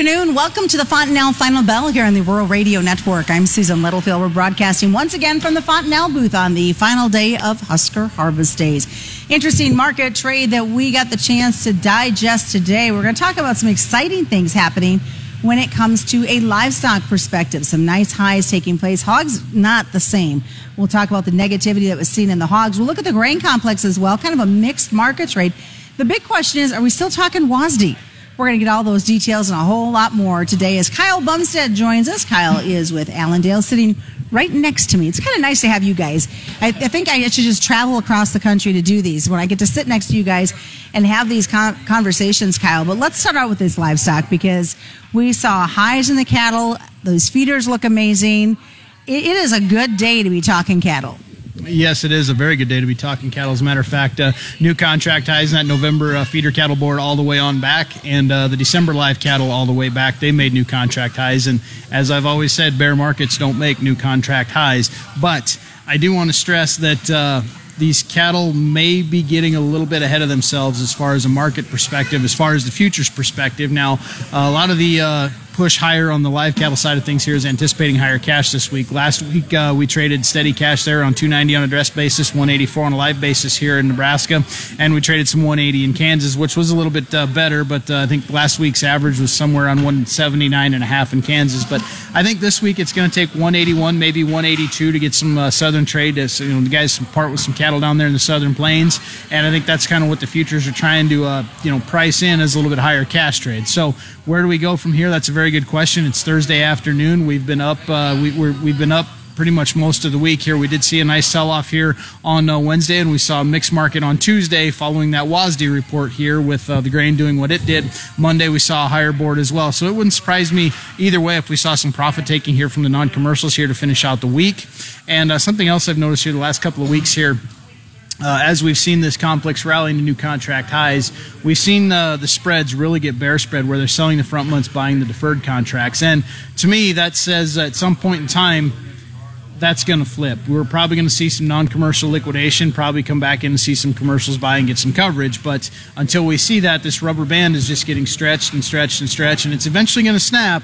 afternoon. Welcome to the Fontanelle Final Bell here on the Rural Radio Network. I'm Susan Littlefield. We're broadcasting once again from the Fontanelle booth on the final day of Husker Harvest Days. Interesting market trade that we got the chance to digest today. We're going to talk about some exciting things happening when it comes to a livestock perspective. Some nice highs taking place. Hogs, not the same. We'll talk about the negativity that was seen in the hogs. We'll look at the grain complex as well, kind of a mixed market trade. The big question is, are we still talking WASDE? We're going to get all those details and a whole lot more today as Kyle Bumsted joins us. Kyle is with Allendale sitting right next to me. It's kind of nice to have you guys. I, I, think I should just travel across the country to do these when I get to sit next to you guys and have these con- conversations, Kyle. But let's start out with this livestock because we saw highs in the cattle. Those feeders look amazing. it, it is a good day to be talking cattle. Yes, it is a very good day to be talking cattle. As a matter of fact, uh, new contract highs in that November uh, feeder cattle board all the way on back, and uh, the December live cattle all the way back. They made new contract highs, and as I've always said, bear markets don't make new contract highs. But I do want to stress that uh, these cattle may be getting a little bit ahead of themselves as far as a market perspective, as far as the futures perspective. Now, a lot of the uh, push higher on the live cattle side of things here is anticipating higher cash this week. Last week uh, we traded steady cash there on 290 on a dress basis, 184 on a live basis here in Nebraska, and we traded some 180 in Kansas, which was a little bit uh, better. But uh, I think last week's average was somewhere on 179 and a half in Kansas. But I think this week it's going to take 181, maybe 182 to get some uh, southern trade. As, you know, the guys part with some cattle down there in the southern plains, and I think that's kind of what the futures are trying to uh, you know price in as a little bit higher cash trade. So where do we go from here? That's a very very good question. It's Thursday afternoon. We've been up. Uh, we, we've been up pretty much most of the week here. We did see a nice sell off here on uh, Wednesday, and we saw a mixed market on Tuesday following that WASDE report here with uh, the grain doing what it did. Monday, we saw a higher board as well. So it wouldn't surprise me either way if we saw some profit taking here from the non commercials here to finish out the week. And uh, something else I've noticed here the last couple of weeks here uh, as we've seen this complex rallying to new contract highs, we've seen uh, the spreads really get bear spread where they're selling the front months, buying the deferred contracts. And to me, that says at some point in time, that's going to flip. We're probably going to see some non commercial liquidation, probably come back in and see some commercials buy and get some coverage. But until we see that, this rubber band is just getting stretched and stretched and stretched, and it's eventually going to snap.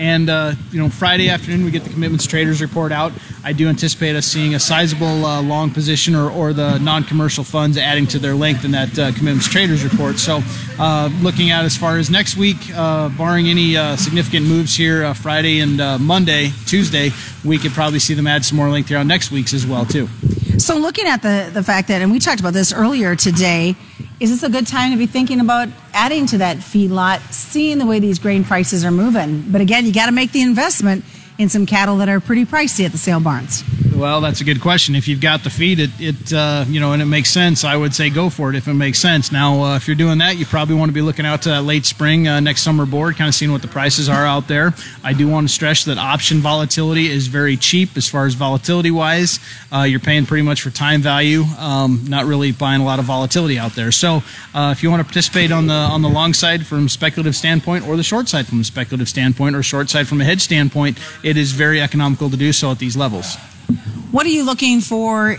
And uh, you know, Friday afternoon we get the commitments traders report out. I do anticipate us seeing a sizable uh, long position or, or the non-commercial funds adding to their length in that uh, commitments traders report. So, uh, looking at as far as next week, uh, barring any uh, significant moves here, Friday and Monday, Tuesday, we could probably see them add some more length here on next week's as well too. So, looking at the the fact that, and we talked about this earlier today is this a good time to be thinking about adding to that feedlot, seeing the way these grain prices are moving? But again, you got to make the investment in some cattle that are pretty pricey at the sale barns. Well, that's a good question. If you've got the feed, it, it uh, you know, and it makes sense, I would say go for it if it makes sense. Now, uh, if you're doing that, you probably want to be looking out to that late spring, uh, next summer board, kind of seeing what the prices are out there. I do want to stress that option volatility is very cheap as far as volatility wise. Uh, you're paying pretty much for time value, um, not really buying a lot of volatility out there. So, uh, if you want to participate on the on the long side from a speculative standpoint, or the short side from a speculative standpoint, or short side from a hedge standpoint, it is very economical to do so at these levels. What are you looking for?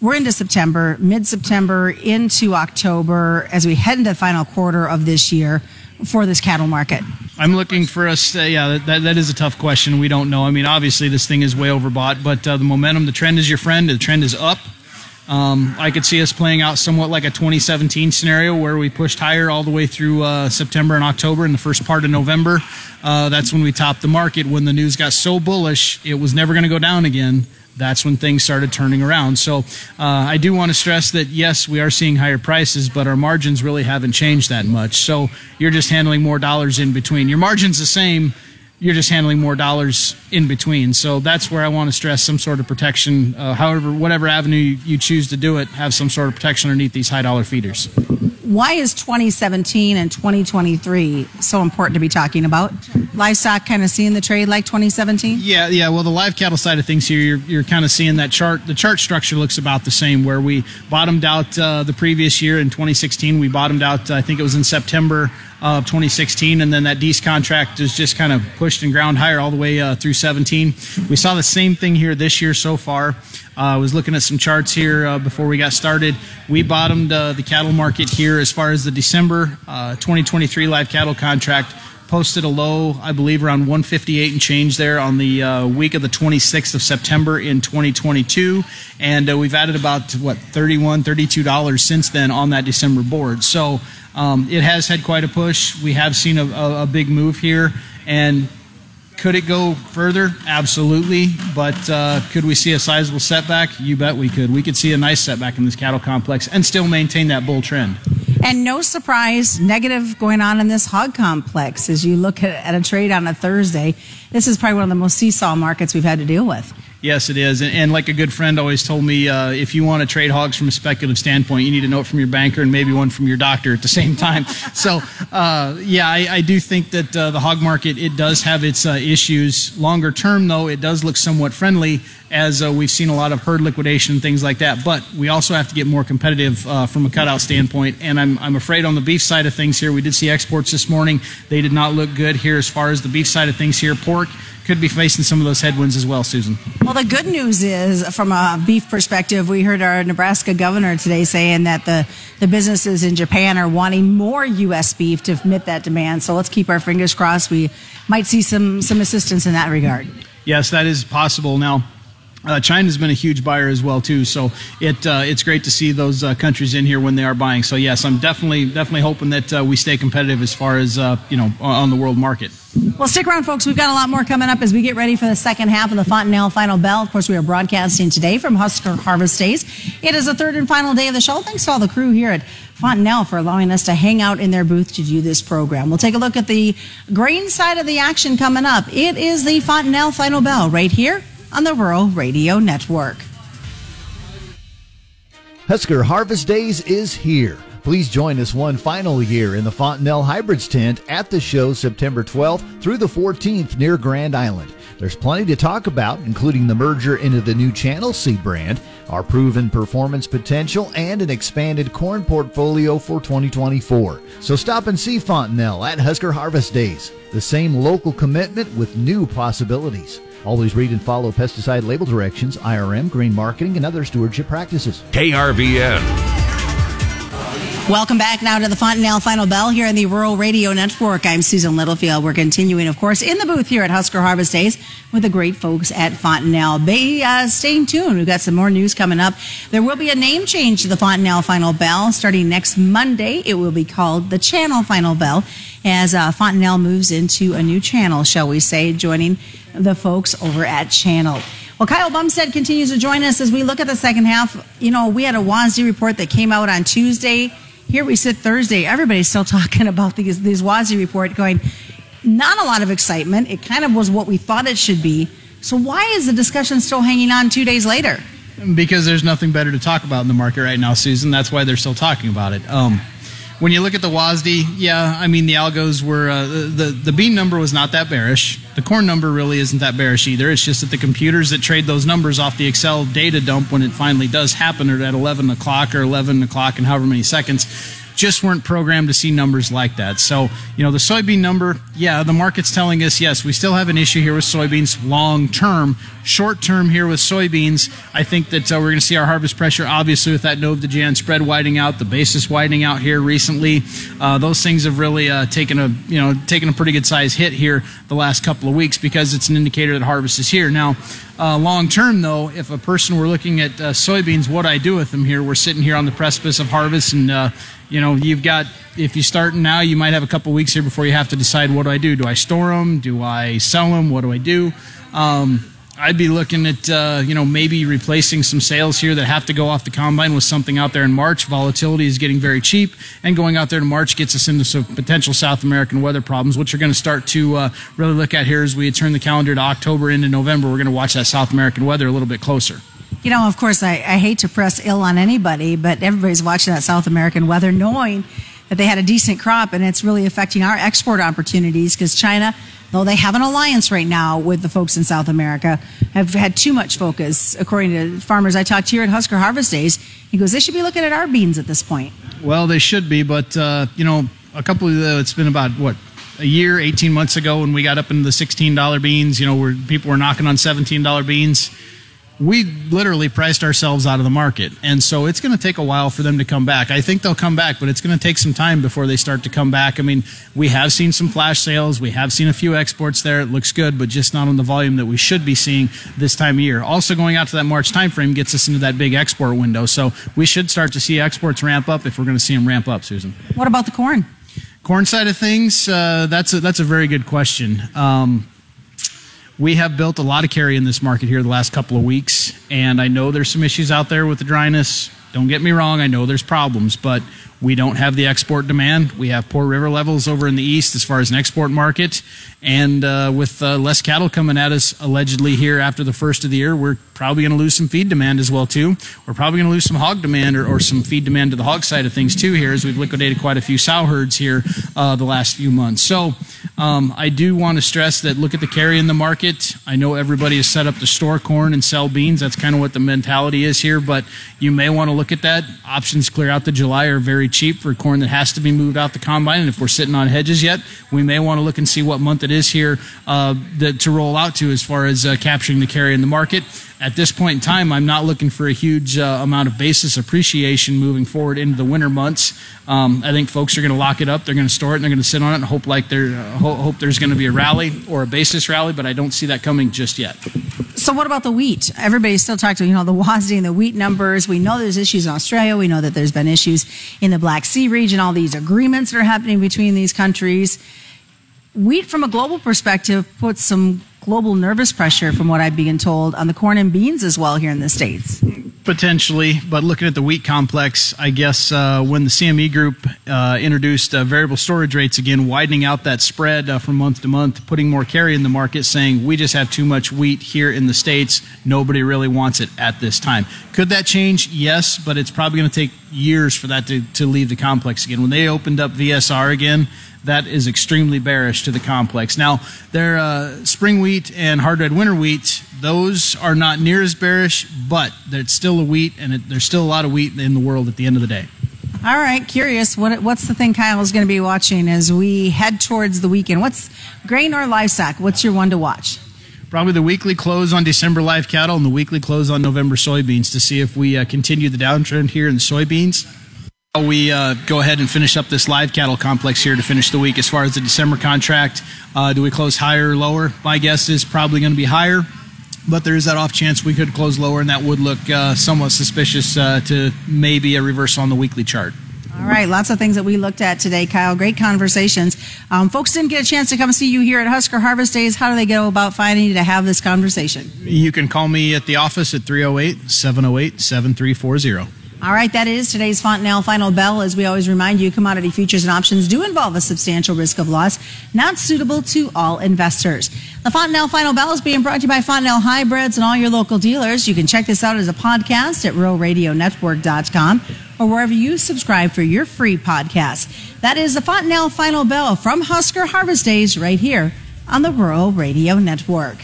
We're into September, mid September, into October, as we head into the final quarter of this year for this cattle market? I'm looking for us. Uh, yeah, that, that is a tough question. We don't know. I mean, obviously, this thing is way overbought, but uh, the momentum, the trend is your friend. The trend is up. Um, I could see us playing out somewhat like a 2017 scenario where we pushed higher all the way through uh, September and October and the first part of November. Uh, that's when we topped the market. When the news got so bullish, it was never going to go down again that's when things started turning around. So uh, I do want to stress that yes, we are seeing higher prices, but our margins really haven't changed that much. So you're just handling more dollars in between. Your margin's the same. You're just handling more dollars in between. So that's where I want to stress some sort of protection. Uh, however, whatever avenue you, you choose to do it, have some sort of protection underneath these high dollar feeders why is 2017 and 2023 so important to be talking about? Livestock kind of seeing the trade like 2017? Yeah, yeah. Well, the live cattle side of things here, you're, you're kind of seeing that chart. The chart structure looks about the same where we bottomed out uh, the previous year in 2016. We bottomed out, I think it was in September of 2016, and then that Dees contract is just kind of pushed and ground higher all the way uh, through 17. We saw the same thing here this year so far. Uh, I uh, was looking at some charts here uh, before we got started. We bottomed uh, the cattle market here as far as the December uh, 2023 live cattle contract posted a low, I believe, around 158 and change there on the uh, week of the 26th of September in 2022. And uh, we've added about, what, $31, $32 since then on that December board. So um, it has had quite a push. We have seen a, a, a big move here. And could it go further? Absolutely. But uh, could we see a sizable setback? You bet we could. We could see a nice setback in this cattle complex and still maintain that bull trend. And no surprise, negative going on in this hog complex as you look at, a trade on a Thursday. This is probably one of the most seesaw markets we've had to deal with. Yes, it is. And, and, like a good friend always told me, uh, if you want to trade hogs from a speculative standpoint, you need a note from your banker and maybe one from your doctor at the same time. so, uh, yeah, I, I, do think that uh, the hog market, it does have its uh, issues. Longer term, though, it does look somewhat friendly as uh, we've seen a lot of herd liquidation and things like that. But we also have to get more competitive uh, from a cutout standpoint. And I'm, I'm afraid on the beef side of things here, we did see exports this morning. They did not look good here as far as the beef side of things here. Pork, could be facing some of those headwinds as well, Susan. Well, the good news is, from a beef perspective, we heard our Nebraska governor today saying that the, the businesses in Japan are wanting more U.S. beef to meet that demand. So let's keep our fingers crossed. We might see some, some assistance in that regard. Yes, that is possible. Now, uh, China's been a huge buyer as well too, so it uh, it's great to see those uh, countries in here when they are buying. So yes, I'm definitely definitely hoping that uh, we stay competitive as far as uh, you know on the world market. Well, stick around, folks. We've got a lot more coming up as we get ready for the second half of the Fontanelle Final Bell. Of course, we are broadcasting today from Husker Harvest Days. It is the third and final day of the show. Thanks to all the crew here at Fontanelle for allowing us to hang out in their booth to do this program. We'll take a look at the grain side of the action coming up. It is the Fontanelle Final Bell right here on the Rural Radio Network. Husker Harvest Days is here. Please join us one final year in the Fontanelle Hybrids tent at the show September 12th through the 14th near Grand Island. There's plenty to talk about, including the merger into the new Channel C brand, our proven performance potential, and an expanded corn portfolio for 2024. So stop and see Fontanelle at Husker Harvest Days. The same local commitment with new possibilities. Always read and follow pesticide label directions, IRM, grain marketing, and other stewardship practices. KRVN. Welcome back now to the Fontanelle Final Bell here in the Rural Radio Network. I'm Susan Littlefield. We're continuing, of course, in the booth here at Husker Harvest Days with the great folks at Fontanelle. Be uh, staying tuned. We've got some more news coming up. There will be a name change to the Fontanelle Final Bell starting next Monday. It will be called the Channel Final Bell as uh, Fontanelle moves into a new channel, shall we say, joining the folks over at Channel. Well, Kyle Bumsted continues to join us as we look at the second half. You know, we had a WASDE report that came out on Tuesday here we sit Thursday. Everybody's still talking about these these WASDE report, going not a lot of excitement. It kind of was what we thought it should be. So why is the discussion still hanging on two days later? Because there's nothing better to talk about in the market right now, Susan. That's why they're still talking about it. Um, when you look at the WASDE, yeah, I mean the algos were uh, the the bean number was not that bearish. The corn number really isn't that bearish either. It's just that the computers that trade those numbers off the Excel data dump when it finally does happen, or at 11 o'clock or 11 o'clock and however many seconds, just weren't programmed to see numbers like that. So, you know, the soybean number, yeah, the market's telling us, yes, we still have an issue here with soybeans long term. Short term here with soybeans, I think that uh, we're going to see our harvest pressure, obviously, with that Nov to Jan spread widening out, the basis widening out here recently. Uh, those things have really uh, taken a, you know, taken a pretty good size hit here the last couple of weeks because it's an indicator that harvest is here. Now, uh, long term, though, if a person were looking at uh, soybeans, what I do with them here, we're sitting here on the precipice of harvest and uh, you know, you've got, if you start now, you might have a couple weeks here before you have to decide what do I do? Do I store them? Do I sell them? What do I do? Um, I'd be looking at, uh, you know, maybe replacing some sales here that have to go off the combine with something out there in March. Volatility is getting very cheap, and going out there in March gets us into some potential South American weather problems, which we're going to start to uh, really look at here as we turn the calendar to October into November. We're going to watch that South American weather a little bit closer. You know, of course, I, I hate to press ill on anybody, but everybody's watching that South American weather knowing that they had a decent crop and it's really affecting our export opportunities because China, though they have an alliance right now with the folks in South America, have had too much focus, according to farmers I talked to here at Husker Harvest Days. He goes, they should be looking at our beans at this point. Well, they should be, but, uh, you know, a couple of, uh, it's been about, what, a year, 18 months ago when we got up into the $16 beans, you know, where people were knocking on $17 beans we literally priced ourselves out of the market. And so it's going to take a while for them to come back. I think they'll come back, but it's going to take some time before they start to come back. I mean, we have seen some flash sales. We have seen a few exports there. It looks good, but just not on the volume that we should be seeing this time of year. Also going out to that March timeframe gets us into that big export window. So we should start to see exports ramp up if we're going to see them ramp up, Susan. What about the corn? Corn side of things, uh, that's a, that's a very good question. Um, we have built a lot of carry in this market here the last couple of weeks, and I know there's some issues out there with the dryness. Don't get me wrong, I know there's problems, but we don't have the export demand. We have poor river levels over in the east as far as an export market. And uh, with uh, less cattle coming at us allegedly here after the first of the year, we're probably going to lose some feed demand as well too. We're probably going to lose some hog demand or, or, some feed demand to the hog side of things too here as we've liquidated quite a few sow herds here uh, the last few months. So um, I do want to stress that look at the carry in the market. I know everybody is set up to store corn and sell beans. That's kind of what the mentality is here, but you may want to look at that. Options clear out to July are very cheap for corn that has to be moved out the combine. And if we're sitting on hedges yet, we may want to look and see what month it is here uh, that, to roll out to as far as uh, capturing the carry in the market at this point in time, I'm not looking for a huge uh, amount of basis appreciation moving forward into the winter months. Um, I think folks are going to lock it up. They're going to store it and they're going to sit on it and hope like there uh, hope there's going to be a rally or a basis rally, but I don't see that coming just yet. So what about the wheat? Everybody's still talking, you know, the WASDE and the wheat numbers. We know there's issues in Australia. We know that there's been issues in the Black Sea region. All these agreements that are happening between these countries. Wheat, from a global perspective, puts some global nervous pressure, from what I've been told, on the corn and beans as well here in the States. Potentially, but looking at the wheat complex, I guess uh, when the CME group uh, introduced uh, variable storage rates again, widening out that spread uh, from month to month, putting more carry in the market, saying we just have too much wheat here in the States. Nobody really wants it at this time. Could that change? Yes, but it's probably going to take years for that to, to leave the complex again. When they opened up VSR again, that is extremely bearish to the complex. Now, their uh, spring wheat and hard red winter wheat, those are not near as bearish, but it's still a wheat, and it, there's still a lot of wheat in the world at the end of the day. All right, curious. What, what's the thing Kyle is going to be watching as we head towards the weekend? What's grain or livestock? What's your one to watch? Probably the weekly close on December live cattle and the weekly close on November soybeans to see if we uh, continue the downtrend here in soybeans we uh, go ahead and finish up this live cattle complex here to finish the week. As far as the December contract, uh, do we close higher or lower? My guess is probably going to be higher, but there is that off chance we could close lower, and that would look uh, somewhat suspicious uh, to maybe a reversal on the weekly chart. All right, lots of things that we looked at today, Kyle. Great conversations. Um, folks didn't get a chance to come see you here at Husker Harvest Days. How do they go about finding you to have this conversation? You can call me at the office at 308 708 7340. All right, that is today's Fontanelle Final Bell. As we always remind you, commodity futures and options do involve a substantial risk of loss, not suitable to all investors. The Fontanelle Final Bell is being brought to you by Fontanelle Hybrids and all your local dealers. You can check this out as a podcast at ruralradionetwork.com or wherever you subscribe for your free podcast. That is the Fontanelle Final Bell from Husker Harvest Days right here on the Rural Radio Network.